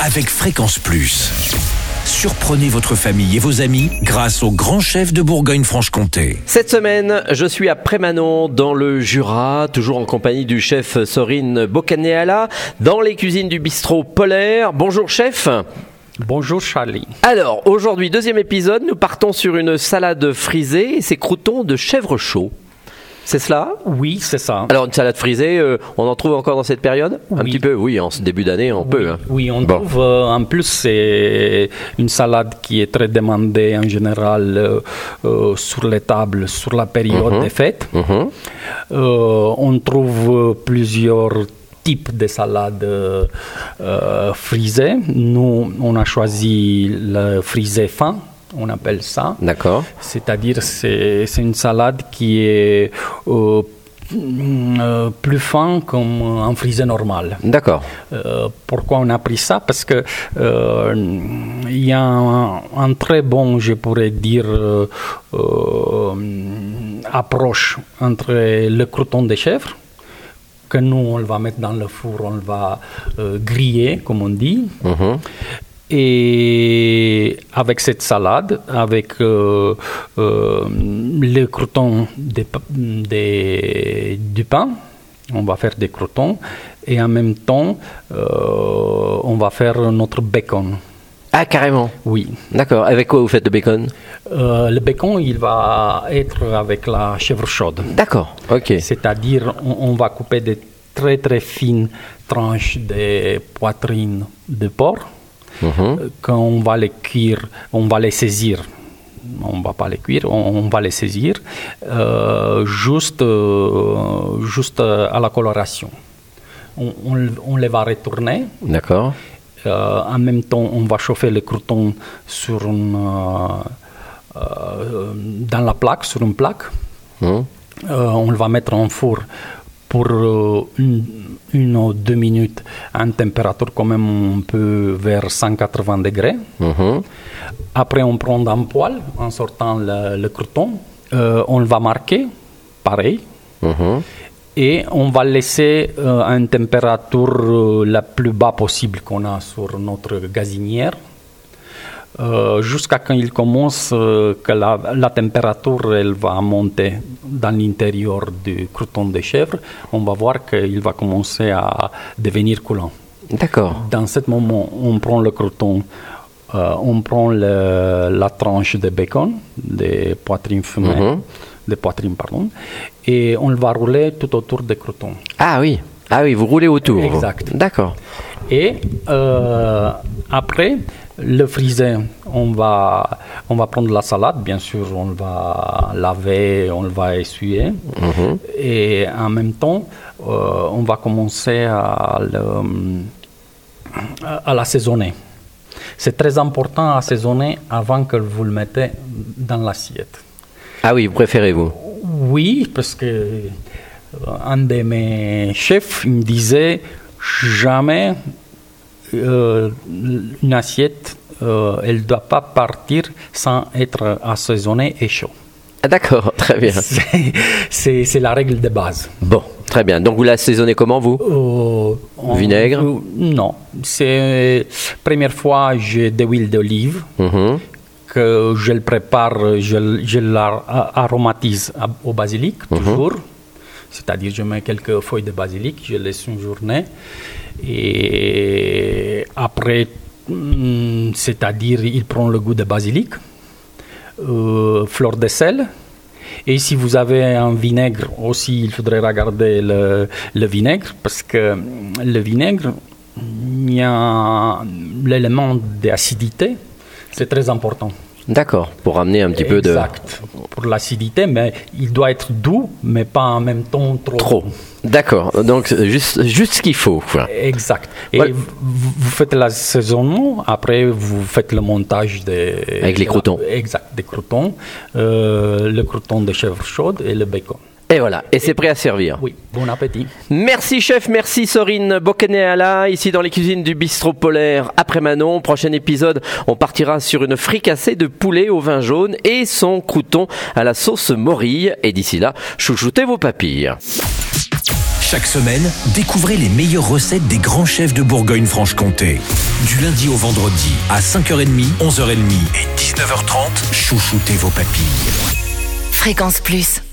avec Fréquence Plus. Surprenez votre famille et vos amis grâce au grand chef de Bourgogne-Franche-Comté. Cette semaine, je suis à Prémanon, dans le Jura, toujours en compagnie du chef Sorine Bocaneala, dans les cuisines du bistrot Polaire. Bonjour chef Bonjour Charlie. Alors, aujourd'hui, deuxième épisode, nous partons sur une salade frisée et ses croutons de chèvre chaud. C'est cela Oui, c'est ça. Alors, une salade frisée, euh, on en trouve encore dans cette période Un Oui. petit peu, oui, en ce début d'année, on peut. hein. Oui, on Bon. trouve euh, en plus c'est une salade qui est très demandée en général euh, sur les tables sur la période des fêtes. Mhm. On trouve plusieurs types de salades euh, euh, frisées. Nous, on a choisi le frisé fin, on appelle ça. D'accord. C'est-à-dire c'est une salade qui est euh, mm, euh, plus fin comme un frisé normal. D'accord. Euh, pourquoi on a pris ça? Parce que euh, il y a un, un très bon, je pourrais dire, approche entre le crouton de chèvre que nous on le va mettre dans le four, on le va griller comme on dit. Mhm. Et avec cette salade, avec euh, euh, le crouton des pa- des- du pain, on va faire des croutons et en même temps, euh, on va faire notre bacon. Ah, carrément. Oui. D'accord. Avec quoi vous faites le bacon? Euh, le bacon, il va être avec la chèvre chaude. D'accord. Ok. C'est-à-dire, on, on va couper des très très fines tranches de poitrine de porc. Mhm. Euh, Quand on va les cuire, on va les saisir. On va pas les cuire, on, on va les saisir euh, juste, euh, juste à la coloration. On, on le- on les va retourner. D'accord. En même temps, on va chauffer le crouton sur une, dans la plaque, sur une plaque. Mhm. On le va mettre en four pour une, une ou deux minutes à une température quand même un peu vers 180 degrés. Mhm. Après, on prend un poêle en sortant le, le crouton. Euh, on le va marquer, pareil. Mhm. Et on va laisser euh, à une température euh, la plus bas possible qu'on a sur notre gazinière. euh, jusqu'à quand il commence euh, que la, la température elle va monter dans l'intérieur du crouton de chèvre, on va voir qu'il va commencer à devenir coulant. D'accord. Dans ce moment, on prend le crouton, euh, on prend le- la tranche de bacon, de poitrine fumée, Mhm. de poitrine, pardon, et on le va rouler tout autour du crouton. Ah oui. Ah oui, vous roulez autour. Exact. D'accord. Et euh, après, le frisé, on va, on va prendre la salade, bien sûr, on va laver, on va essuyer. Mhm. Et en même temps, euh, on va commencer à, le- à l'assaisonner. C'est très important à assaisonner avant que vous le mettez dans l'assiette. Ah oui, vous préférez vous? Oui, parce que euh, un de mes chefs il me disait jamais euh, une assiette, euh, elle ne doit pas partir sans être assaisonnée et chaud. Ah d'accord, très bien. C'est- la règle de base. Bon, très bien. Donc vous l'assaisonnez comment vous? Euh, on- Vinaigre? euh, Non. C'est première fois j'ai de l'huile d'olive Mhm. que je le prépare, je, je l'aromatise au basilic toujours. C'est-à-dire je mets quelques feuilles de basilic, je laisse une journée et après, c'est-à-dire il prend le goût de basilic, euh, fleur de sel. Et si vous avez un vinaigre aussi, il faudrait regarder le, le vinaigre parce que mm, le vinaigre, il y a l'élément d'acidité, c'est très important. D'accord, pour ramener un petit peu de... Exact. Pour l'acidité, mais il doit être doux, mais pas en même temps trop. Trop. D'accord, donc juste, juste ce qu'il faut. quoi. Exact. Et Ouais. vous, vous faites l'assaisonnement, après vous faites le montage des... Avec les croutons. Exact, des croutons, euh, le crouton de chèvre chaude et le bacon. Et voilà, et c'est prêt à servir. Oui, bon appétit. Merci chef, merci Sorine Bocaneala, ici dans les cuisines du bistrot polaire après Manon. Prochain épisode, on partira sur une fricassée de poulet au vin jaune et son crouton à la sauce morille. Et d'ici là, chouchoutez vos papilles. Chaque semaine, découvrez les meilleures recettes des grands chefs de Bourgogne-Franche-Comté. Du lundi au vendredi, à 5h30, 11h30 et 19h30, chouchoutez vos papilles. Fréquence Plus.